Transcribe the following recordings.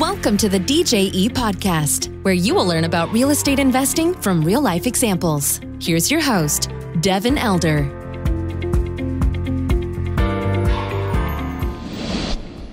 Welcome to the DJE podcast, where you will learn about real estate investing from real life examples. Here's your host, Devin Elder.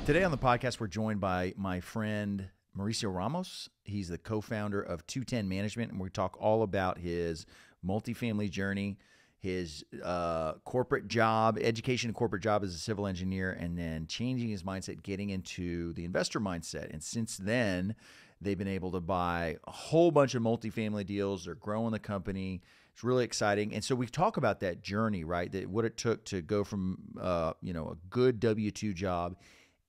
Today on the podcast, we're joined by my friend Mauricio Ramos. He's the co founder of 210 Management, and we talk all about his multifamily journey, his uh, corporate job, education and corporate job as a civil engineer, and then changing his mindset, getting into the investor mindset. And since then, they've been able to buy a whole bunch of multifamily deals. They're growing the company. It's really exciting. And so we talk about that journey, right? That what it took to go from uh, you know a good W two job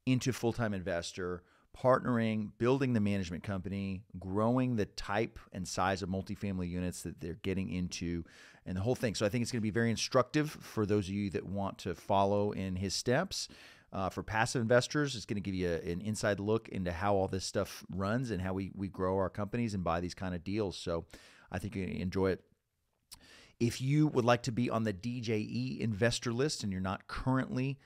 into full time investor, partnering, building the management company, growing the type and size of multifamily units that they're getting into, and the whole thing. So I think it's going to be very instructive for those of you that want to follow in his steps. Uh, for passive investors, it's going to give you a, an inside look into how all this stuff runs and how we, we grow our companies and buy these kind of deals. So I think you're going to enjoy it. If you would like to be on the DJE investor list and you're not currently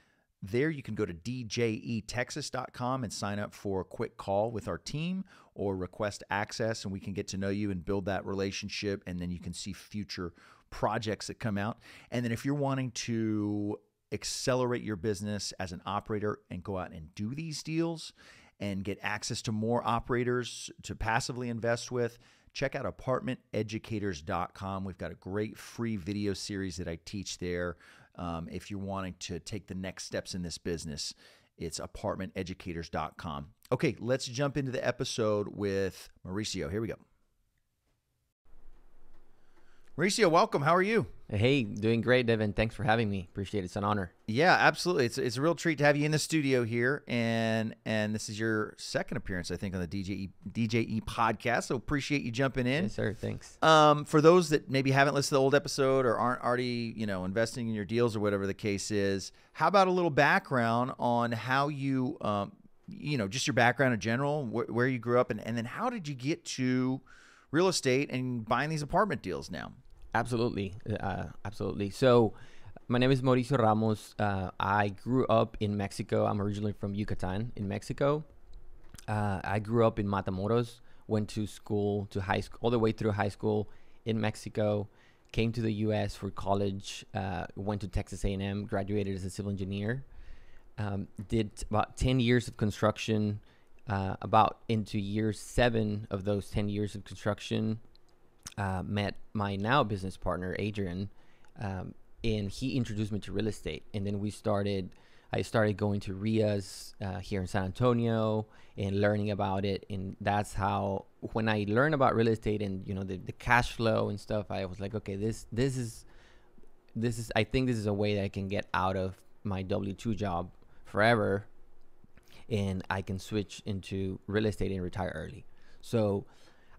there, you can go to djetexas.com and sign up for a quick call with our team or request access, and we can get to know you and build that relationship. And then you can see future projects that come out. And then if you're wanting to accelerate your business as an operator and go out and do these deals and get access to more operators to passively invest with, check out apartmenteducators.com. We've got a great free video series that I teach there. Um, if you're wanting to take the next steps in this business, it's apartmenteducators.com. Okay, let's jump into the episode with Mauricio. Here we go. Mauricio, welcome. How are you? Hey, doing great, Devin. Thanks for having me. Appreciate it. It's an honor. Yeah, absolutely. It's, it's a real treat to have you in the studio here, and and this is your second appearance, I think, on the DJE DJE podcast. So appreciate you jumping in. Yes, sir. Thanks. Um, for those that maybe haven't listened to the old episode or aren't already, you know, investing in your deals or whatever the case is, how about a little background on how you, um, you know, just your background in general, wh- where you grew up, and, and then how did you get to real estate and buying these apartment deals now? Absolutely. Uh, absolutely. So, my name is Mauricio Ramos. Uh, I grew up in Mexico. I'm originally from Yucatan in Mexico. Uh, I grew up in Matamoros, went to school, to high school, all the way through high school in Mexico, came to the U.S. for college, uh, went to Texas A&M, graduated as a civil engineer, um, did about 10 years of construction, uh, about into year seven of those 10 years of construction, uh, met my now business partner Adrian, um, and he introduced me to real estate. And then we started. I started going to REIAs uh, here in San Antonio and learning about it. And that's how when I learned about real estate and you know the, the cash flow and stuff, I was like, okay, this this is this is I think this is a way that I can get out of my W two job forever, and I can switch into real estate and retire early. So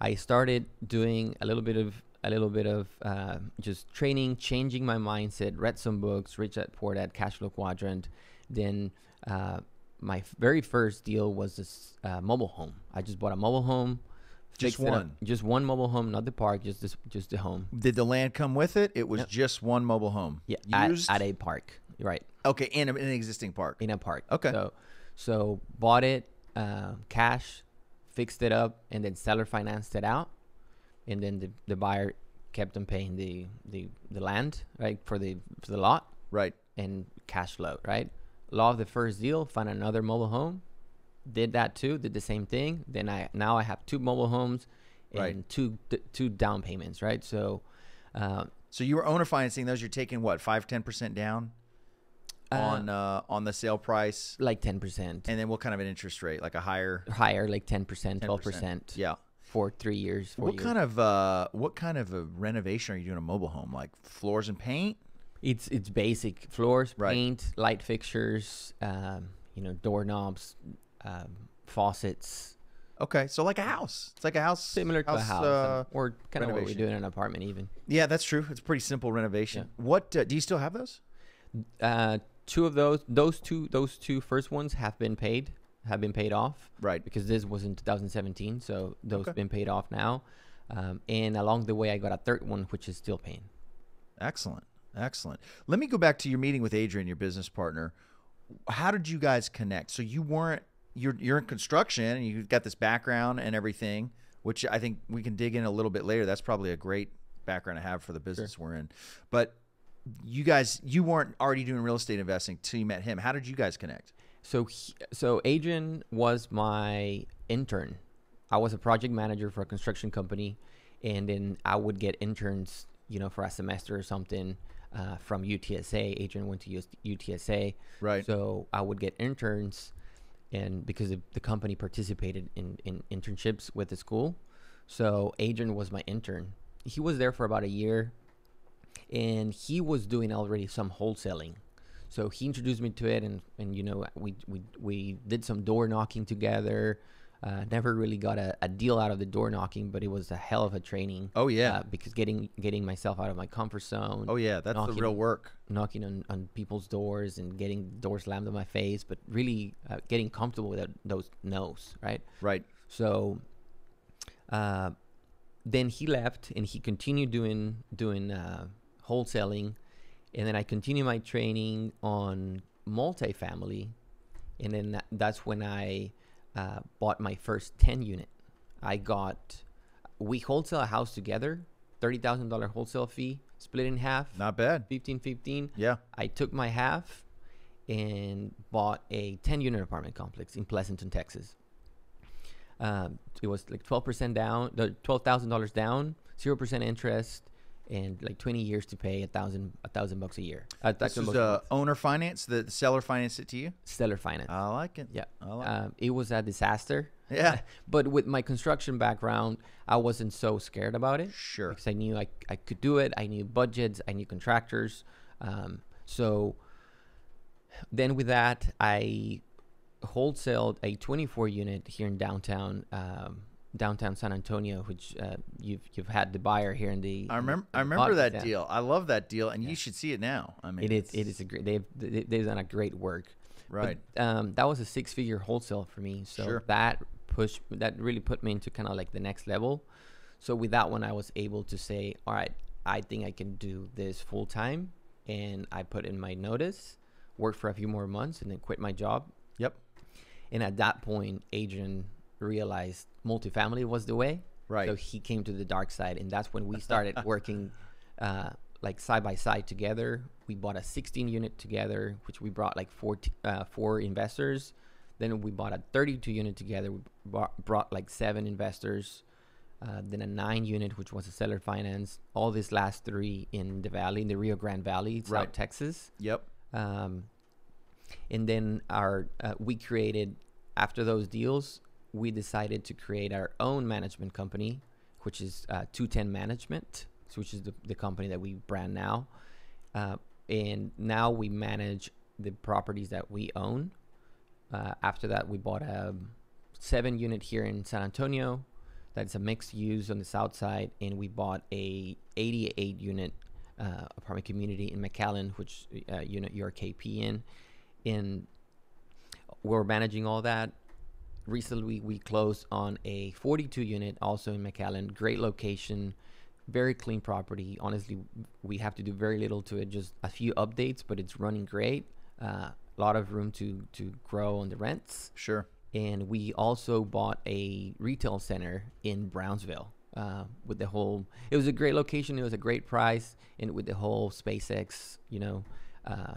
I started doing a little bit of a little bit of uh, just training, changing my mindset. Read some books, Rich Dad Poor Dad, Cash Flow Quadrant. Then uh, my very first deal was this uh, mobile home. I just bought a mobile home. Just fixed it up- one? just one mobile home, not the park, just this, just the home. Did the land come with it? It was Yep. just one mobile home. Yeah, at, at a park, right? okay, in, a, in an existing park. in a park. Okay. So, so bought it, uh, cash, fixed it up, and then seller financed it out, and then the, the buyer kept on paying the, the the land right for the for the lot Right. and cash flow right. Law of the first deal, found another mobile home, did that too, did the same thing. Then I now I have two mobile homes and Right. two d- two down payments, right? So. Uh, So you were owner financing those. You're taking what five, ten percent down uh, on uh, on the sale price, like ten percent and then what kind of an interest rate? Like a higher higher, like 10%, 10%. 12%. Yeah. for three years. Four What years. kind of uh, what kind of a renovation are you doing a mobile home? Like floors and paint? It's it's basic floors, Right. paint, light fixtures, um, you know, doorknobs, um, faucets, Okay, so like a house. It's like a house similar to a house, uh, or kind of what we do in an apartment even. yeah, that's true. It's a pretty simple renovation. What uh, do you still have those? Uh, two of those, those two, those two first ones have been paid, have been paid off. Right. Because this was in 2017, so those Okay. been paid off now. Um, and along the way, I got a third one, which is still paying. Excellent. Excellent. Let me go back to your meeting with Adrian, your business partner. How did you guys connect? So you weren't you're you're in construction and you've got this background and everything, which I think we can dig in a little bit later. That's probably a great background to have for the business we're in. But you guys, you weren't already doing real estate investing till you met him. How did you guys connect? So, he, so Adrian was my intern. I was a project manager for a construction company, and then I would get interns, you know, for a semester or something uh, from UTSA. Adrian went to UTSA, Right. So I would get interns, and because the, the company participated in, in internships with the school, so Adrian was my intern. He was there for about a year, and he was doing already some wholesaling. So he introduced me to it, and, and you know we, we we did some door knocking together. Uh, never really got a, a deal out of the door knocking, but it was a hell of a training. Oh, yeah. uh, because getting getting myself out of my comfort zone. Oh yeah, that's the real work. knocking on, on people's doors and getting doors slammed in my face, but really uh, getting comfortable with those no's, right? Right. So uh, then he left and he continued doing doing uh, wholesaling, and then I continued my training on multifamily, and then that, that's when I uh, bought my first ten unit. I got we wholesale a house together, thirty thousand dollar wholesale fee, split in half, Not bad. 15 15 Yeah. i took my half and bought a 10 unit apartment complex in pleasanton texas um, it was like 12% down $12000 down 0% interest and like 20 years to pay a thousand a thousand bucks a year a This thousand was a uh, owner finance. The, the seller financed it to you. Seller finance I like it. yeah I like um, it was a disaster Yeah. but with my construction background i wasn't so scared about it Sure. because I knew I, I could do it. I knew budgets. I knew contractors. Um, so then with that, I wholesaled a 24 unit here in downtown um, downtown San Antonio, which uh, you've you've had the buyer here in the. I remember. I remember podcast, that yeah. deal. I love that deal, and you should see it now. I mean, it is it is a great. They've they- they've done a great work. But, right. um, that was a six figure wholesale for me. So Sure. that pushed that really put me into kind of like the next level. So with that one, I was able to say, all right, I think I can do this full time, and I put in my notice, worked for a few more months, and then quit my job. Yep. And at that point, Adrian realized multifamily was the way. Right. So he came to the dark side, and that's when we started working uh, like side by side together. We bought a 16 unit together, which we brought like four t- uh, four investors. Then we bought a 32 unit together. We brought, brought like seven investors. Uh, then a nine unit, which was a seller finance. All these last three in the valley, in the Rio Grande Valley, South Right. Texas. Yep. Um, and then our uh, we created after those deals, we decided to create our own management company, which is uh, 210 Management, which is the, the company that we brand now. Uh, and now we manage the properties that we own. Uh, after that, we bought a seven unit here in San Antonio. That's a mixed use on the south side, and we bought a 88 unit uh, apartment community in McAllen, which uh, unit you're KP in. In we're managing all that. Recently, we closed on a 42 unit, also in McAllen. Great location, very clean property. Honestly, we have to do very little to it, just a few updates, but it's running great. A lot of room to to grow on the rents Sure. and we also bought a retail center in Brownsville. Uh, with the whole, it was a great location. It was a great price, and with the whole SpaceX, you know, uh,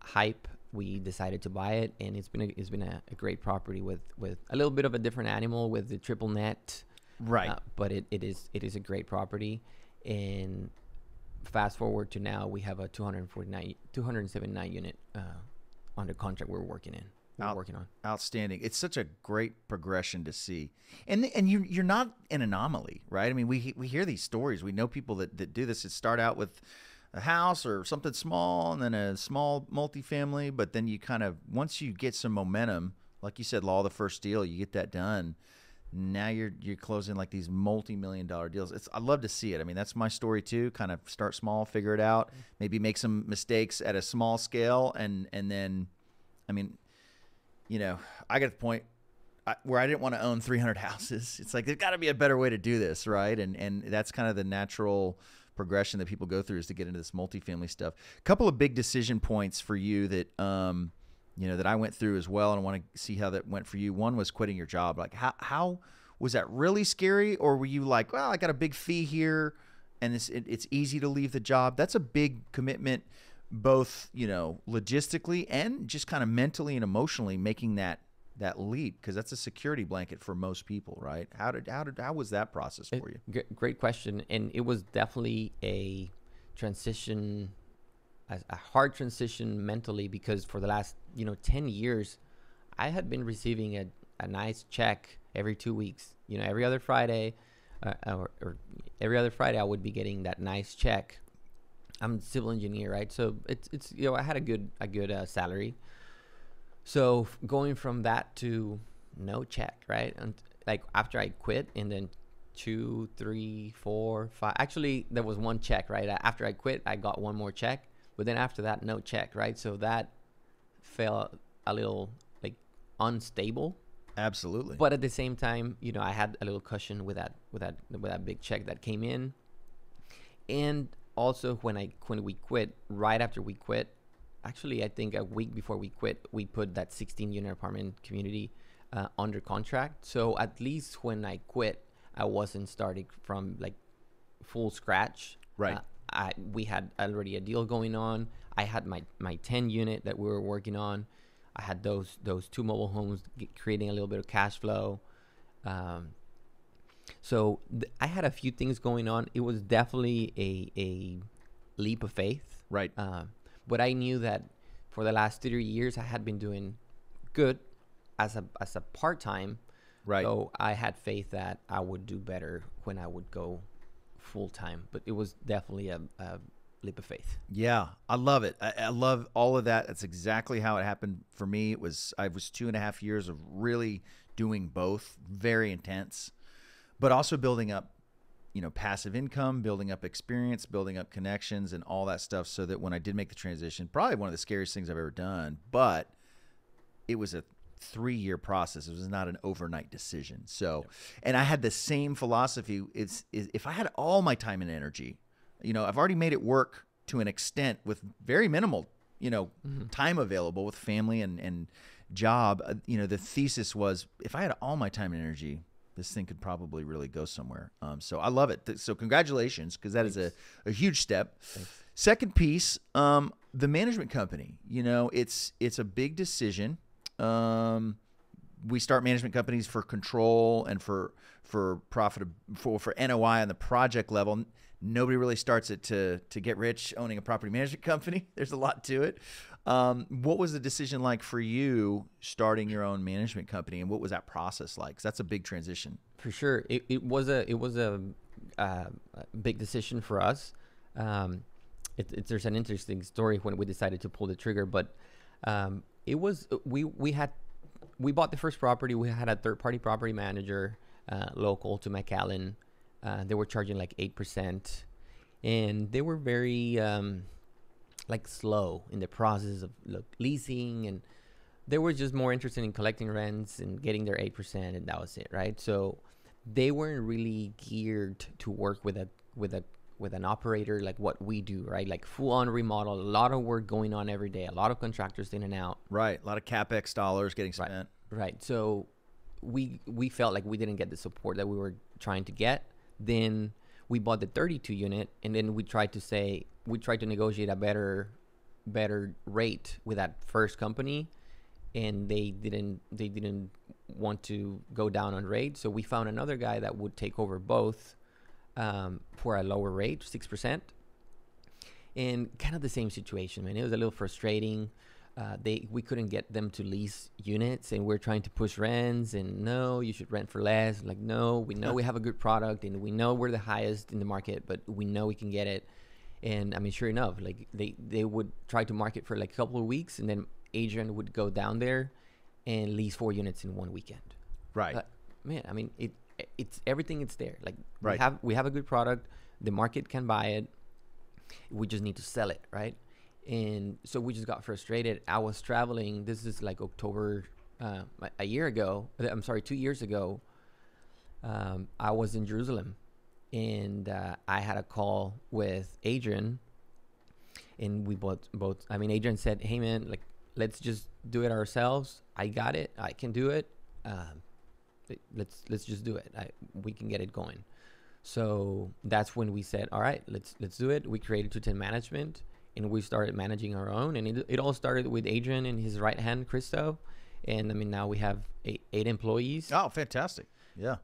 hype, we decided to buy it, and it's been a, it's been a, a great property with with a little bit of a different animal with the triple net, Right. uh, but it, it is it is a great property, and fast forward to now, we have a 249 279 unit uh, under contract. We're working in. We're Out- working on. Outstanding. It's such a great progression to see, and and you you're not an anomaly, right? I mean, we we hear these stories. We know people that that do this. That start out with a house or something small, and then a small multifamily, but then you kind of once you get some momentum, like you said, law of the first deal, you get that done. Now you're you're closing like these multi-million dollar deals. It's I love to see it. I mean, that's my story too. Kind of start small, figure it out, mm-hmm. maybe make some mistakes at a small scale, and and then, I mean, you know, I got to the point I, where I didn't want to own 300 houses. It's like there's got to be a better way to do this, right? And and that's kind of the natural progression that people go through is to get into this multifamily stuff. A couple of big decision points for you that um you know, that I went through as well, and I want to see how that went for you. One was quitting your job. Like, how how was that really scary, or were you like, well, I got a big fee here, and it's it, it's easy to leave the job? That's a big commitment, both you know, logistically and just kind of mentally and emotionally making that that leap because that's a security blanket for most people, right? How did how did how was that process for you? G- great question, and it was definitely a transition, a, a hard transition mentally because for the last you know ten years, I had been receiving a, a nice check every two weeks. You know, every other Friday, uh, or, or every other Friday, I would be getting that nice check. I'm a civil engineer, right? So it's it's you know I had a good a good uh, salary. So going from that to no check, right? And like after I quit, and then two, three, four, five. Actually, there was one check, right? After I quit, I got one more check, but then after that, no check, right? So that felt a little like unstable. Absolutely. But at the same time, you know, I had a little cushion with that with that with that big check that came in. And also when I when we quit, right after we quit, actually I think a week before we quit, we put that 16 unit apartment community uh, under contract. So at least when I quit, I wasn't starting from like full scratch. Right. Uh, I we had already a deal going on. I had my my 10 unit that we were working on. I had those those two mobile homes creating a little bit of cash flow. Um, so th- I had a few things going on. It was definitely a a leap of faith. right. Um, but I knew that for the last three years I had been doing good as a as a part time. right. So I had faith that I would do better when I would go full time. But it was definitely a, a leap of faith. Yeah, I love it. I, I love all of that. That's exactly how it happened for me. It was I was two and a half years of really doing both, very intense, but also building up, you know, passive income, building up experience, building up connections, and all that stuff. So that when I did make the transition, probably one of the scariest things I've ever done, but it was a three year process. It was not an overnight decision. So, and I had the same philosophy. It's is if I had all my time and energy, you know, I've already made it work to an extent with very minimal, you know, time available with family and and job. Uh, you know, the thesis was if I had all my time and energy, this thing could probably really go somewhere. Um, so I love it. So congratulations, because that is a, a huge step. Second piece, um, the management company. You know, it's it's a big decision. Um, we start management companies for control and for for profit for for NOI on the project level. Nobody really starts it to to get rich owning a property management company. There's a lot to it. Um, what was the decision like for you starting your own management company, and what was that process like? 'Cause that's a big transition. For sure, it, it was a it was a, uh, big decision for us. Um, it, it, there's an interesting story when we decided to pull the trigger, but um, it was we we had we bought the first property. We had a third party property manager uh, local to McAllen. Uh, they were charging like eight percent, and they were very um, like slow in the process of look, leasing and they were just more interested in collecting rents and getting their 8% and that was it right so they weren't really geared to work with a with a with an operator like what we do right like full on remodel a lot of work going on every day a lot of contractors in and out Right, a lot of capex dollars getting Right. spent. Right. So we we felt like we didn't get the support that we were trying to get. Then we bought the 32 unit, and then we tried to say we tried to negotiate a better better rate with that first company, and they didn't they didn't want to go down on rate. So we found another guy that would take over both um, for a lower rate, six percent and kind of the same situation, man. It was a little frustrating. Uh, they we couldn't get them to lease units, and we're trying to push rents. And no, you should rent for less. Like no, we know we have a good product, and we know we're the highest in the market, but we know we can get it. And I mean, sure enough, like they they would try to market for like a couple of weeks, and then Adrian would go down there and lease four units in one weekend. Right. But man, I mean, it it's everything. It's there. Like Right. we have we have a good product. The market can buy it. We just need to sell it, right? And so we just got frustrated. I was traveling. This is like October, uh, a- year ago. uh, I'm sorry, two years ago. Um, I was in Jerusalem, and uh, I had a call with Adrian, and we both both. I mean, Adrian said, "Hey, man, like." let's just do it ourselves. I got it. I can do it. Um, let- let's let's just do it. I, we can get it going. So that's when we said, all right, let's let's do it. We created 210 Management, and we started managing our own. And it, it all started with Adrian and his right hand, Christo. And I mean, now we have eight, eight employees, Oh, fantastic. Yeah.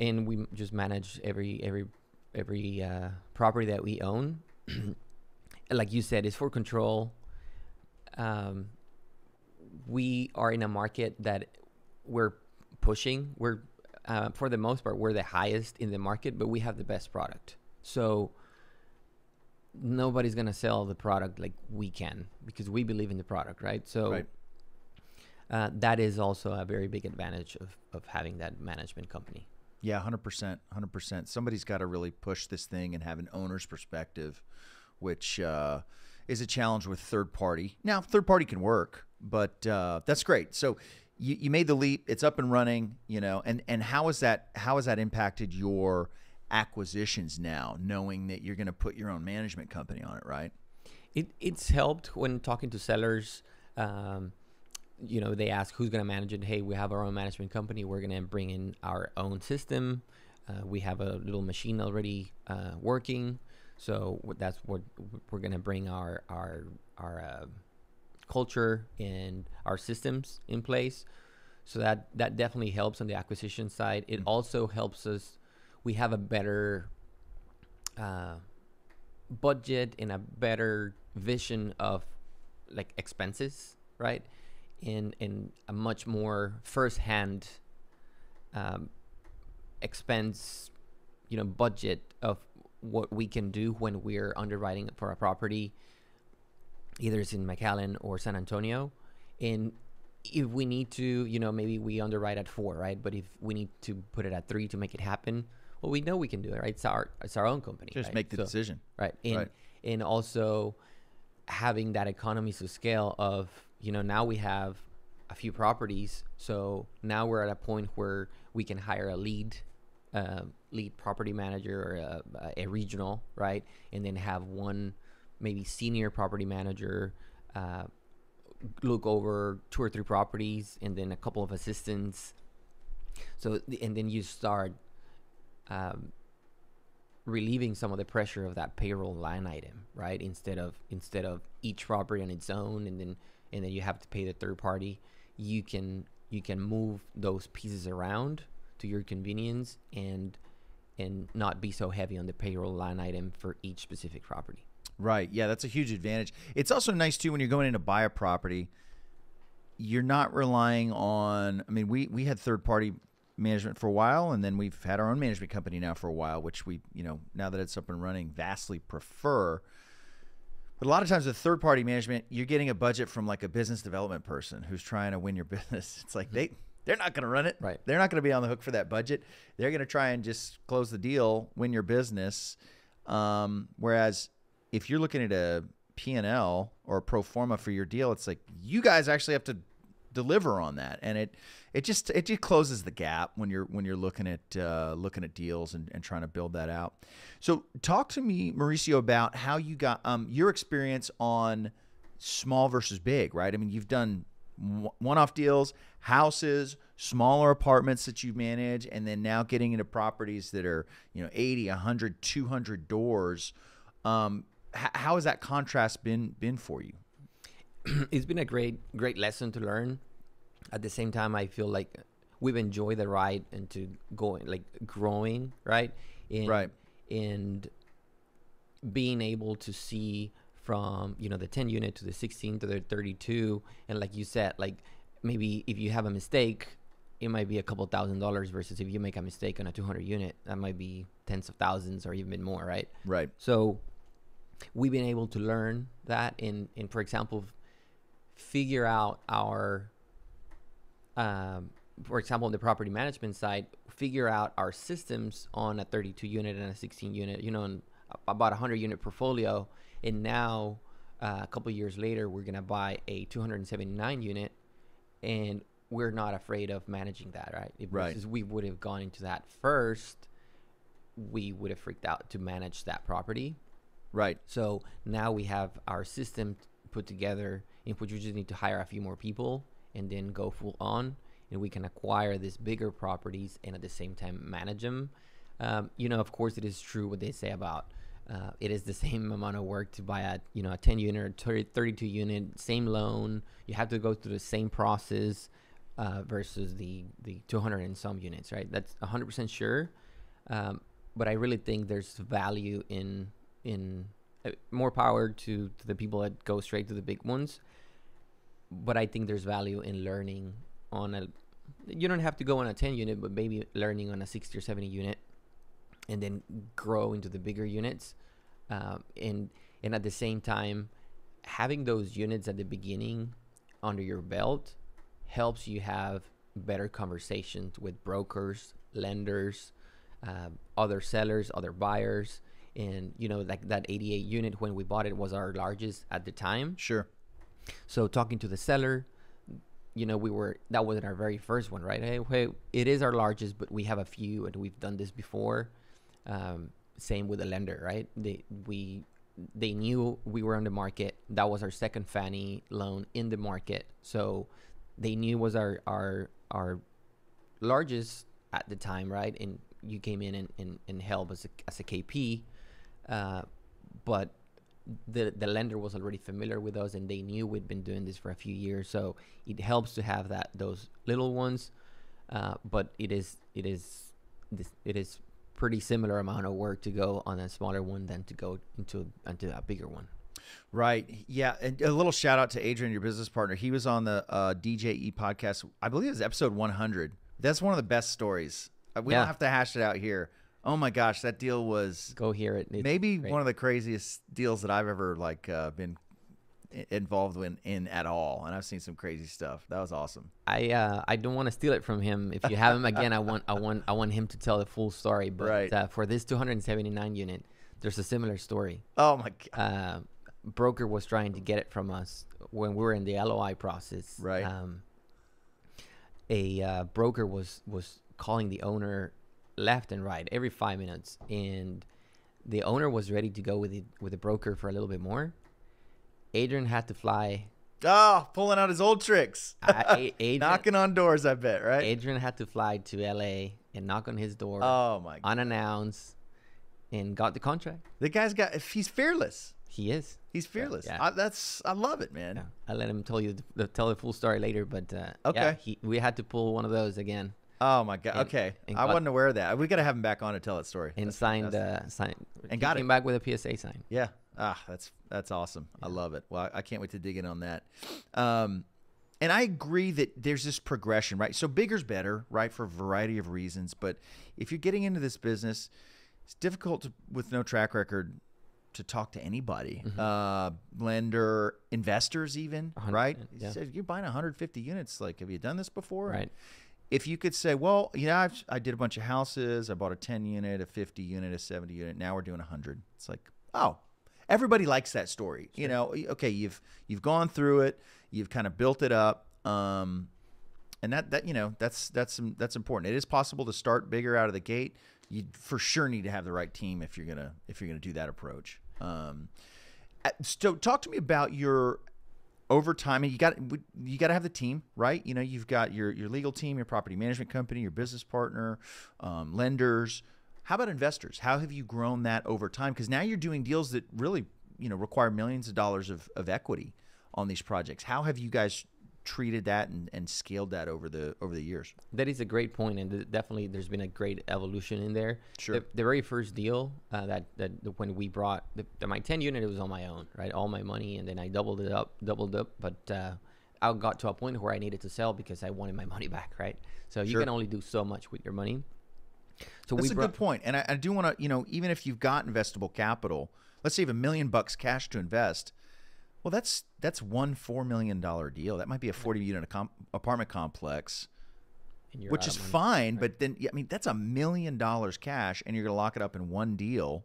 and we just manage every every every uh, property that we own. like you said, it's for control. Um, we are in a market that we're pushing. We're uh, for the most part we're the highest in the market, but we have the best product. So nobody's gonna sell the product like we can because we believe in the product, right? So Right. uh, that is also a very big advantage of, of having that management company. Yeah, hundred percent, hundred percent. Somebody's got to really push this thing and have an owner's perspective, which uh, is a challenge with third party. Now, third party can work, but uh, that's great. So you, you made the leap; it's up and running. You know, and and how has that how has that impacted your acquisitions now, knowing that you're going to put your own management company on it, right? It it's helped when talking to sellers. Um, you know, they ask who's going to manage it. Hey, we have our own management company. We're going to bring in our own system. Uh, we have a little machine already uh, working, so that's what we're going to bring our our our uh, culture and our systems in place. So that that definitely helps on the acquisition side. It also helps us. We have a better uh, budget and a better vision of like expenses, right? In in a much more first-hand um, expense, you know, budget of what we can do when we're underwriting for a property, either it's in McAllen or San Antonio, and if we need to, you know, maybe we underwrite at four, right? But if we need to put it at three to make it happen, well, we know we can do it, right? It's our it's our own company. Just right? make the So- decision. right and Right. and also having that economies of scale of you know now we have a few properties so now we're at a point where we can hire a lead uh, lead property manager or a, a regional right and then have one maybe senior property manager uh, look over two or three properties and then a couple of assistants so and then you start um, relieving some of the pressure of that payroll line item, right? Instead of instead of each property on its own, and then and then you have to pay the third party. You can you can move those pieces around to your convenience and and not be so heavy on the payroll line item for each specific property. Right. Yeah, that's a huge advantage. It's also nice too when you're going in to buy a property. You're not relying on. I mean, we we had third party management for a while, and then we've had our own management company now for a while, which we you know now that it's up and running, vastly prefer. But a lot of times with third party management, you're getting a budget from like a business development person who's trying to win your business. It's like they they're not going to run it. Right. They're not going to be on the hook for that budget. They're going to try and just close the deal, win your business. Um, whereas if you're looking at a P&L or a pro forma for your deal, it's like you guys actually have to deliver on that, and it it just it just closes the gap when you're when you're looking at uh, looking at deals and, and trying to build that out. So talk to me, Mauricio, about how you got um, your experience on small versus big, right? I mean, you've done one-off deals, houses, smaller apartments that you manage, and then now getting into properties that are you know 80, 100, 200 doors. Um, how has that contrast been been for you? it's been a great great lesson to learn. At the same time, I feel like we've enjoyed the ride into going like growing right in Right. and being able to see from you know the 10 unit to the 16 to the 32 and like you said like maybe if you have a mistake it might be a couple thousand dollars versus if you make a mistake on a 200 unit that might be tens of thousands or even more right Right. so we've been able to learn that and, and for example, figure out our, um, for example, on the property management side, figure out our systems on a 32 unit and a 16 unit, you know, and about a 100 unit portfolio. And now, uh, a couple years later, we're going to buy a 279 unit and we're not afraid of managing that, right? If Right. we would have gone into that first, we would have freaked out to manage that property. Right. So now we have our system put together in which we just need to hire a few more people and then go full on, and we can acquire these bigger properties and at the same time manage them. Um, you know, of course, it is true what they say about uh, it is the same amount of work to buy a you know a 10 unit or 30, 32 unit, same loan. You have to go through the same process uh, versus the the 200 and some units, right? That's 100% sure. Um, but I really think there's value in in uh, more power to, to the people that go straight to the big ones. But I think there's value in learning on a. You don't have to go on a 10 unit, but maybe learning on a 60 or 70 unit, and then grow into the bigger units. Um, and and at the same time, having those units at the beginning under your belt helps you have better conversations with brokers, lenders, uh, other sellers, other buyers. And you know, like that 88 unit when we bought it was our largest at the time. Sure. So talking to the seller, you know, we were that wasn't our very first one, right? Hey, hey it is our largest, but we have a few, and we've done this before. Um, same with the lender, right? They we they knew we were on the market. That was our second Fannie loan in the market, so they knew was our our our largest at the time, right? And you came in and, and, and helped as a, as a KP, uh, but the the lender was already familiar with us and they knew we'd been doing this for a few years. So it helps to have that those little ones, uh, but it is it is this it is pretty similar amount of work to go on a smaller one than to go into into a bigger one. Right. Yeah. And a little shout out to Adrian, your business partner. He was on the uh, DJE podcast. I believe it was episode 100. That's one of the best stories. Uh, We Yeah. don't have to hash it out here. Oh my gosh, that deal was Go hear it. It's maybe great. one of the craziest deals that I've ever like uh, been involved in, in at all. And I've seen some crazy stuff. That was awesome. I uh, I don't want to steal it from him. If you have him again, I want I want I want him to tell the full story. But Right. uh, for this 279 unit, there's a similar story. Oh my god. Uh, broker was trying to get it from us when we were in the LOI process. Right. Um, a uh, broker was was calling the owner left and right every five minutes, and the owner was ready to go with the with the broker for a little bit more. Adrian had to fly. Oh, pulling out his old tricks. I- Adrian- Knocking on doors, I bet, right? Adrian had to fly to LA and knock on his door oh my god. unannounced, and got the contract. The guy's got he's fearless. He is. He's fearless. yeah. I, that's I love it, man. Yeah, I'll let him tell you the, the tell the full story later. But uh, Okay. yeah, he, we had to pull one of those again Oh my god. And- okay. and I got- wasn't aware of that. We got to have him back on to tell that story. and That's signed uh, signed And he got came it. back with a PSA sign. Yeah. Ah, that's that's awesome. I love it. Well, I, I can't wait to dig in on that. Um, and I agree that there's this progression, right? So bigger's better, right, for a variety of reasons. But if you're getting into this business, it's difficult to, with no track record to talk to anybody, Mm-hmm. uh, lender, investors, even, right? percent, You said you're buying 150 units. Like, have you done this before? Right. If you could say, well, you know, I've, I did a bunch of houses. I bought a 10 unit, a 50 unit, a 70 unit. Now we're doing 100. It's like, oh, everybody likes that story. You know, okay, you've you've gone through it. You've kind of built it up. Um, and that that you know that's that's that's important. It is possible to start bigger out of the gate. You for sure need to have the right team if you're gonna if you're gonna do that approach. Um, uh, so talk to me about your over time you got you got to have the team right? You know you've got your your legal team your property management company your business partner um, lenders. How about investors? How have you grown that over time? Because now you're doing deals that really you know require millions of dollars of, of equity on these projects. How have you guys treated that and, and scaled that over the over the years That is a great point, and th- definitely there's been a great evolution in there. Sure. The, the very first deal uh, that that when we brought the, the, my 10 unit, it was on my own, right? All my money, and then I doubled it up, doubled up. But uh, I got to a point where I needed to sell because I wanted my money back, right? So you Sure. can only do so much with your money. So That's a brought, good. And I, I do want to, you know, even if you've got investable capital, let's say you have a million bucks cash to invest. Well, that's that's one four million dollar deal. That might be a forty unit com- apartment complex, and you're which is money. fine. But then, yeah, I mean, that's a million dollars cash, and you're going to lock it up in one deal,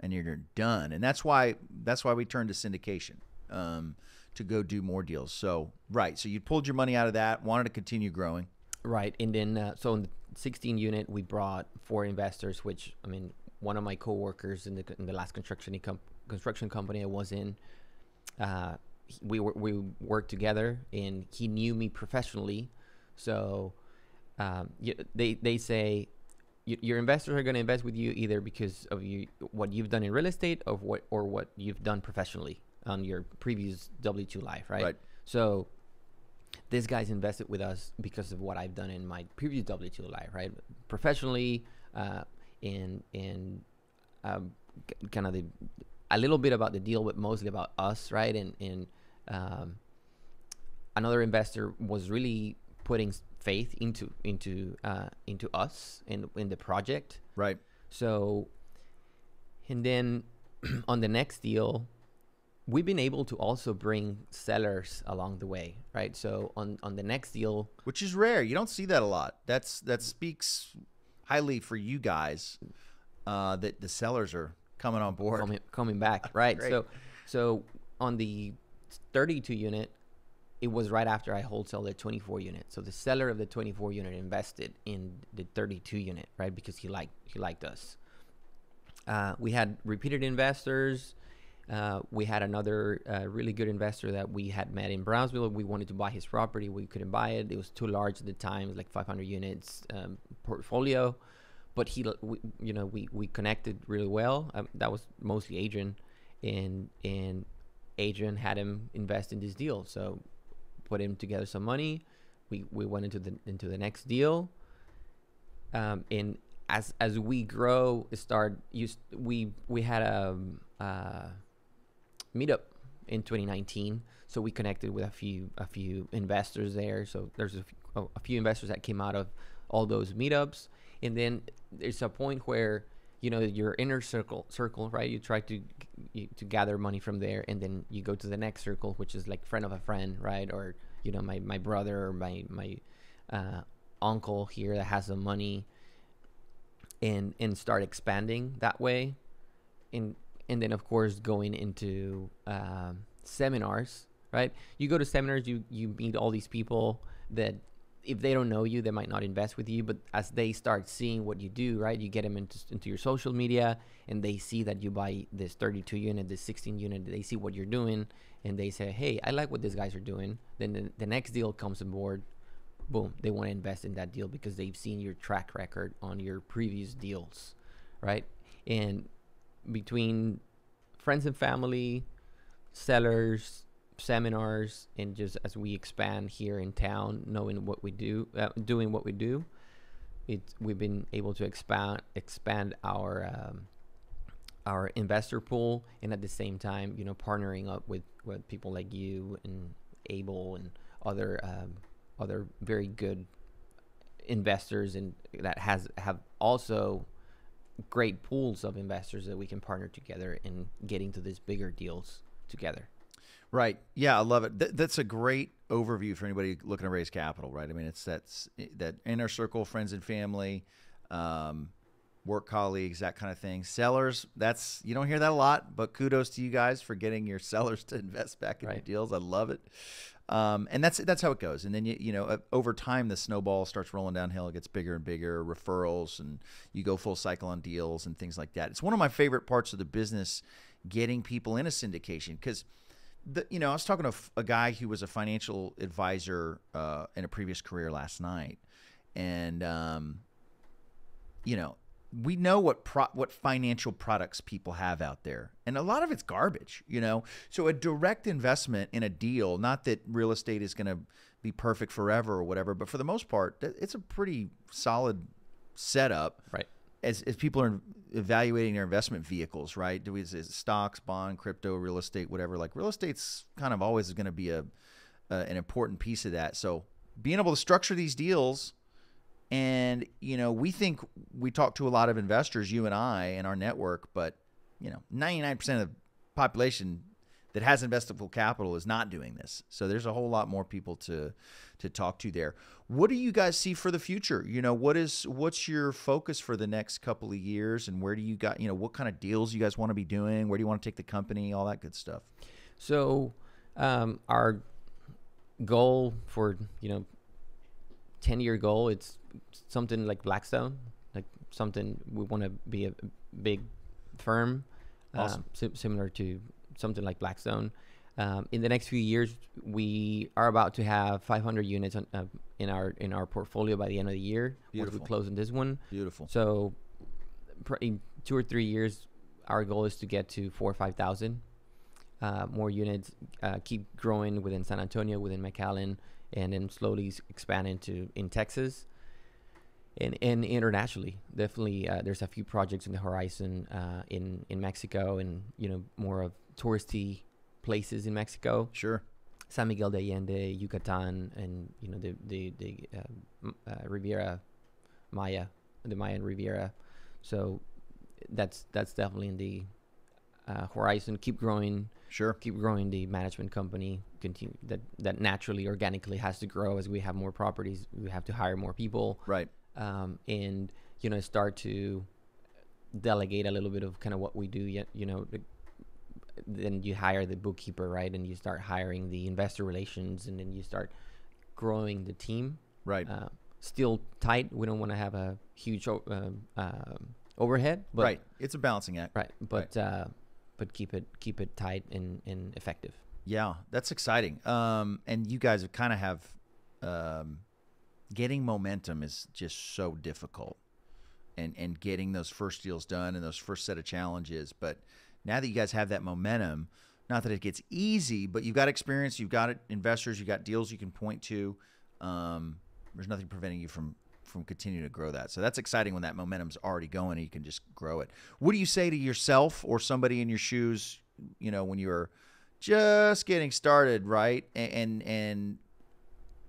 and you're done. And that's why that's why we turned to syndication um, to go do more deals. So right, so you pulled your money out of that, wanted to continue growing. Right, and then uh, so in the 16 unit, we brought four investors. Which I mean, one of my coworkers in the in the last construction com- construction company I was in, uh, we were, we worked together, and he knew me professionally. So um, they they say your investors are going to invest with you either because of you what you've done in real estate, of what or what you've done professionally on your previous W two life, right? Right. So this guy's invested with us because of what I've done in my previous W two life, right? Professionally, uh, and and um, kind of the a little bit about the deal, but mostly about us, right? And and um, another investor was really putting faith into into uh, into us and in the project. Right. So, and then on the next deal, we've been able to also bring sellers along the way, right? So on on the next deal, Which is rare. You don't see that a lot. That's that speaks highly for you guys uh, that the sellers are coming on board. coming coming back, right? So so on the 32 unit, it was right after I wholesale the 24 unit. So the seller of the 24 unit invested in the 32 unit, right? Because he liked he liked us. Uh, we had repeated investors. Uh, we had another uh, really good investor that we had met in Brownsville. We wanted to buy his property. We couldn't buy it. It was too large at the time. It was like 500 units um, portfolio. But he, we, you know, we, we connected really well. Um, that was mostly Adrian, and and Adrian had him invest in this deal. So put him together some money. We we went into the into the next deal. Um, and as as we grow, start use we we had a um, uh, meetup in 2019. So we connected with a few a few investors there. So there's a a- a few investors that came out of all those meetups, and then there's a point where you know your inner circle circle right. You try to you, to gather money from there, and then you go to the next circle, which is like friend of a friend, right? Or you know my my brother or my my uh, uncle here that has some money, and and start expanding that way and and then of course going into um, seminars right you go to seminars you you meet all these people that if they don't know you they might not invest with you but as they start seeing what you do right you get them into, into your social media and they see that you buy this 32 unit this 16 unit they see what you're doing and they say hey i like what these guys are doing. Then the, the next deal comes aboard boom they want to invest in that deal because they've seen your track record on your previous deals right? And between friends and family sellers seminars and just as we expand here in town knowing what we do uh, doing what we do it we've been able to expand expand our um, our investor pool and at the same time you know partnering up with with people like you and Abel and other um, other very good investors and that has have also great pools of investors that we can partner together in getting to these bigger deals together. Right. Yeah, I love it. Th- that's a great overview for anybody looking to raise capital, right? I mean, it's that's that inner circle, friends and family, um, work colleagues, that kind of thing. Sellers, that's you don't hear that a lot, but kudos to you guys for getting your sellers to invest back in your Right. deals. I love it. Um, and that's that's how it goes. And then you you know uh, over time the snowball starts rolling downhill. It gets bigger and bigger. Referrals and you go full cycle on deals and things like that. It's one of my favorite parts of the business, getting people in a syndication because the, you know, I was talking to a guy who was a financial advisor uh, in a previous career last night, and um, you know, we know what pro- what financial products people have out there, and a lot of it's garbage. You know, so a direct investment in a deal, not that real estate is going to be perfect forever or whatever, but for the most part, it's a pretty solid setup Right. As, as people are evaluating their investment vehicles, right? Do we is stocks, bond, crypto, real estate, whatever? Like real estate's kind of always going to be a uh, an important piece of that. So being able to structure these deals, and you know, we think we talk to a lot of investors, you and I, in our network, but you know, ninety nine percent of the population that has investable capital is not doing this. So there's a whole lot more people to to talk to there. What do you guys see for the future? You know, what is what's your focus for the next couple of years and where do you got, you know, what kind of deals you guys want to be doing? Where do you want to take the company? All that good stuff. So um, our goal for you know ten year goal it's something like Blackstone, like something we want to be a big firm, Awesome. uh, si- similar to something like Blackstone. Um, in the next few years, we are about to have 500 units on, uh, in our in our portfolio by the end of the year. Once we close on this one, Beautiful. so pr- in two or three years, our goal is to get to four or five thousand uh, more units. Uh, keep growing within San Antonio, within McAllen, and then slowly expand into in Texas. And, and internationally, definitely, uh, there's a few projects in the horizon uh, in in Mexico, and you know more of touristy places in Mexico. Sure. San Miguel de Allende, Yucatan, and you know the the the uh, uh, Riviera Maya, the Mayan Riviera. So that's that's definitely in the uh, horizon. Keep growing, Sure. keep growing the management company. Continue that that naturally, organically has to grow as we have more properties. We have to hire more people, Right. um, and you know start to delegate a little bit of kind of what we do. Yet you know. The, then you hire the bookkeeper, right? And you start hiring the investor relations, and then you start growing the team. Right. Uh, still tight. We don't want to have a huge o- um, um, overhead, but right. It's a balancing act. right, but uh, but keep it keep it tight and, and effective. Yeah, that's exciting. Um, and you guys have kind of have um, getting momentum is just so difficult, and and getting those first deals done and those first set of challenges. But now that you guys have that momentum, not that it gets easy, but you've got experience, you've got investors, you've got deals you can point to. Um, there's nothing preventing you from from continuing to grow that. So that's exciting when that momentum's already going and you can just grow it. What do you say to yourself or somebody in your shoes, you know, when you're just getting started, right? And and, and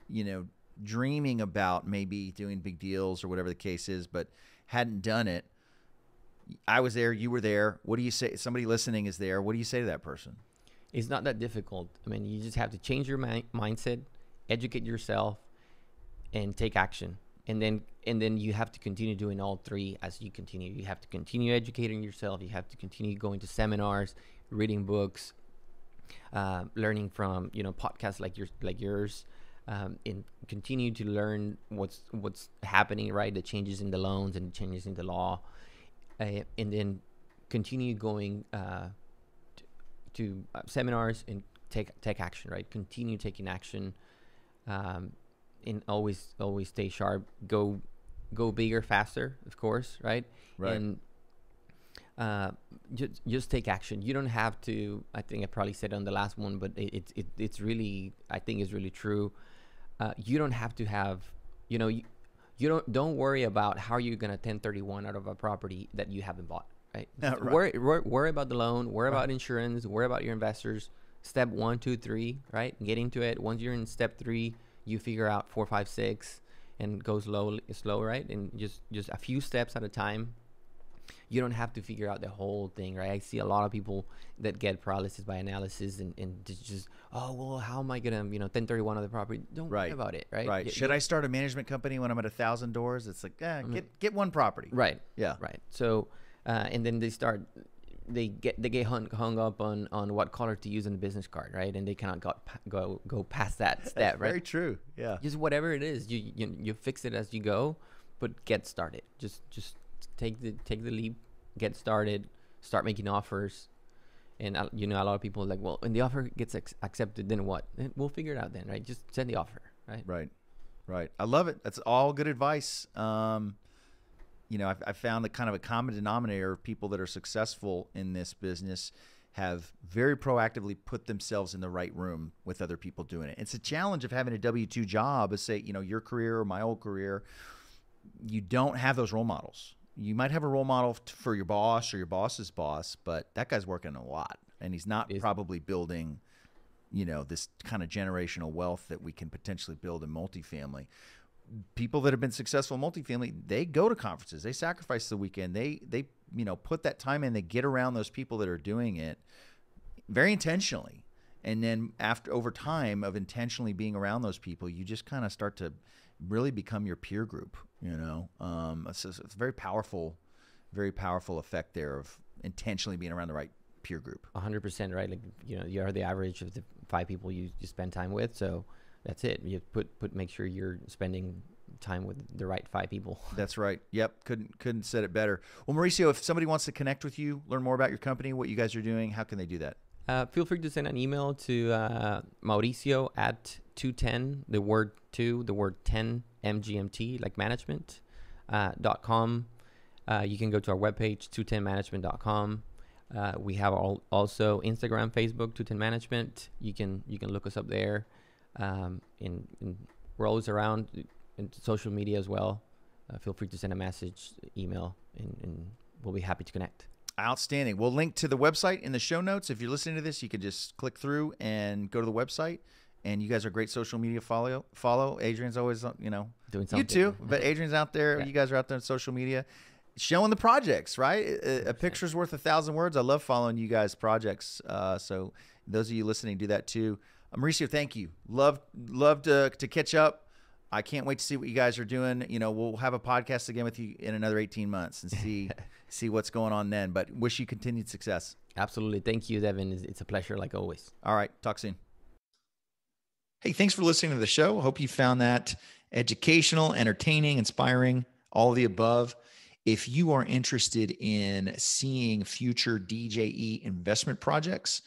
you know, dreaming about maybe doing big deals or whatever the case is, but hadn't done it. I was there, you were there. What do you say? Somebody listening is there. What do you say to that person? It's not that difficult. I mean, you just have to change your mi- mindset, educate yourself, and take action. And then and then you have to continue doing all three as you continue. You have to continue educating yourself. You have to continue going to seminars, reading books, uh, learning from you know podcasts like your like yours, um, and continue to learn what's what's happening right, the changes in the loans and changes in the law, and then continue going uh, t- to uh, seminars and take take action. Right, continue taking action, um, and always always stay sharp. Go go bigger, faster, of course. Right, Right. and uh, just just take action. You don't have to. I think I probably said on the last one, but it, it, it it's really I think is really true. Uh, you don't have to have. You know, you, you don't don't worry about how you're gonna 1031 out of a property that you haven't bought. Right. Yeah, right. Worry, worry worry about the loan. Worry about insurance. Worry about your investors. Step one, two, three. Right. Get into it. Once you're in step three, you figure out four, five, six, and go slow, slow. Right. And just just a few steps at a time you don't have to figure out the whole thing, right? I see a lot of people that get paralysis by analysis and, and just, oh well, how am I gonna you know 1031 on the property? Don't Right. worry about it, right? Right. Y- Should y- I start a management company when I'm at a thousand doors? It's like, eh, get get one property. Right. Yeah. Right. So, uh, and then they start, they get they get hung, hung up on on what color to use on the business card, right? And they cannot go go go past that step, right? Very true. Yeah. just whatever it is you, you you fix it as you go but get started just just take the take the leap get started start making offers and uh, you know a lot of people are like well when the offer gets ex- accepted then what Eh, we'll figure it out then right just send the offer right Right. Right. I love it. That's all good advice. Um, you know, I've, I've found that kind of a common denominator of people that are successful in this business have very proactively put themselves in the right room with other people doing it. It's a challenge of having a W 2 job, as say, you know, your career or my old career. You don't have those role models. You might have a role model for your boss or your boss's boss, but that guy's working a lot and he's not Is- probably building you know this kind of generational wealth that we can potentially build in multifamily. People that have been successful in multifamily they go to conferences they sacrifice the weekend they they you know put that time in they get around those people that are doing it very intentionally. And then after over time of intentionally being around those people you just kind of start to really become your peer group you know um it's, it's a very powerful very powerful effect there of intentionally being around the right peer group 100% right like you know you're the average of the five people you, you spend time with so that's it you put put make sure you're spending time with the right five people That's right. Yep. Couldn't couldn't said it better. Well, Mauricio, if somebody wants to connect with you, learn more about your company, what you guys are doing, how can they do that? Uh, feel free to send an email to uh, Mauricio at 210, the word 2, the word 10, MGMT, like management, uh, dot com. Uh, you can go to our webpage, 210management.com. Uh, we have all, also Instagram, Facebook, 210 Management. You can you can look us up there. Um, in, in we're always around in social media as well. Uh, feel free to send a message, email, and, and we'll be happy to connect. Outstanding. We'll link to the website in the show notes. If you're listening to this, you can just click through and go to the website. And you guys are great social media follow. Follow Adrian's always, uh, you know, Doing something. you too. But Adrian's out there. Yeah. You guys are out there on social media, showing the projects. Right, a, a picture's worth a thousand words. I love following you guys' projects. Uh, so those of you listening, do that too. Uh, Mauricio, thank you. Love, love to to catch up. I can't wait to see what you guys are doing. You know, we'll have a podcast again with you in another 18 months and see see what's going on then. But wish you continued success. Absolutely. Thank you, Devin. It's, a pleasure, like always. All right, talk soon. Hey, thanks for listening to the show. Hope you found that educational, entertaining, inspiring, all of the above. If you are interested in seeing future DJE investment projects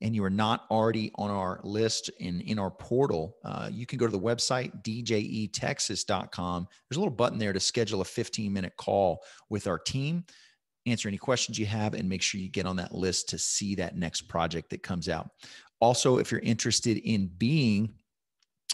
and you are not already on our list and in our portal, uh, you can go to the website, djetexas.com. There's a little button there to schedule a 15 minute call with our team, answer any questions you have, and make sure you get on that list to see that next project that comes out. Also, if you're interested in being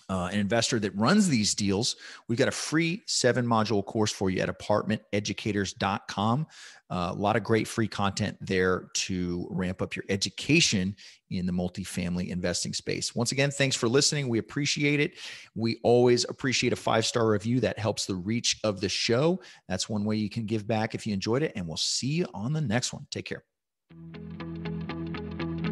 uh, an investor that runs these deals, we've got a free seven module course for you at apartmenteducators.com. Uh, a lot of great free content there to ramp up your education in the multifamily investing space. Once again, thanks for listening. We appreciate it. We always appreciate a five star review that helps the reach of the show. That's one way you can give back if you enjoyed it. And we'll see you on the next one. Take care.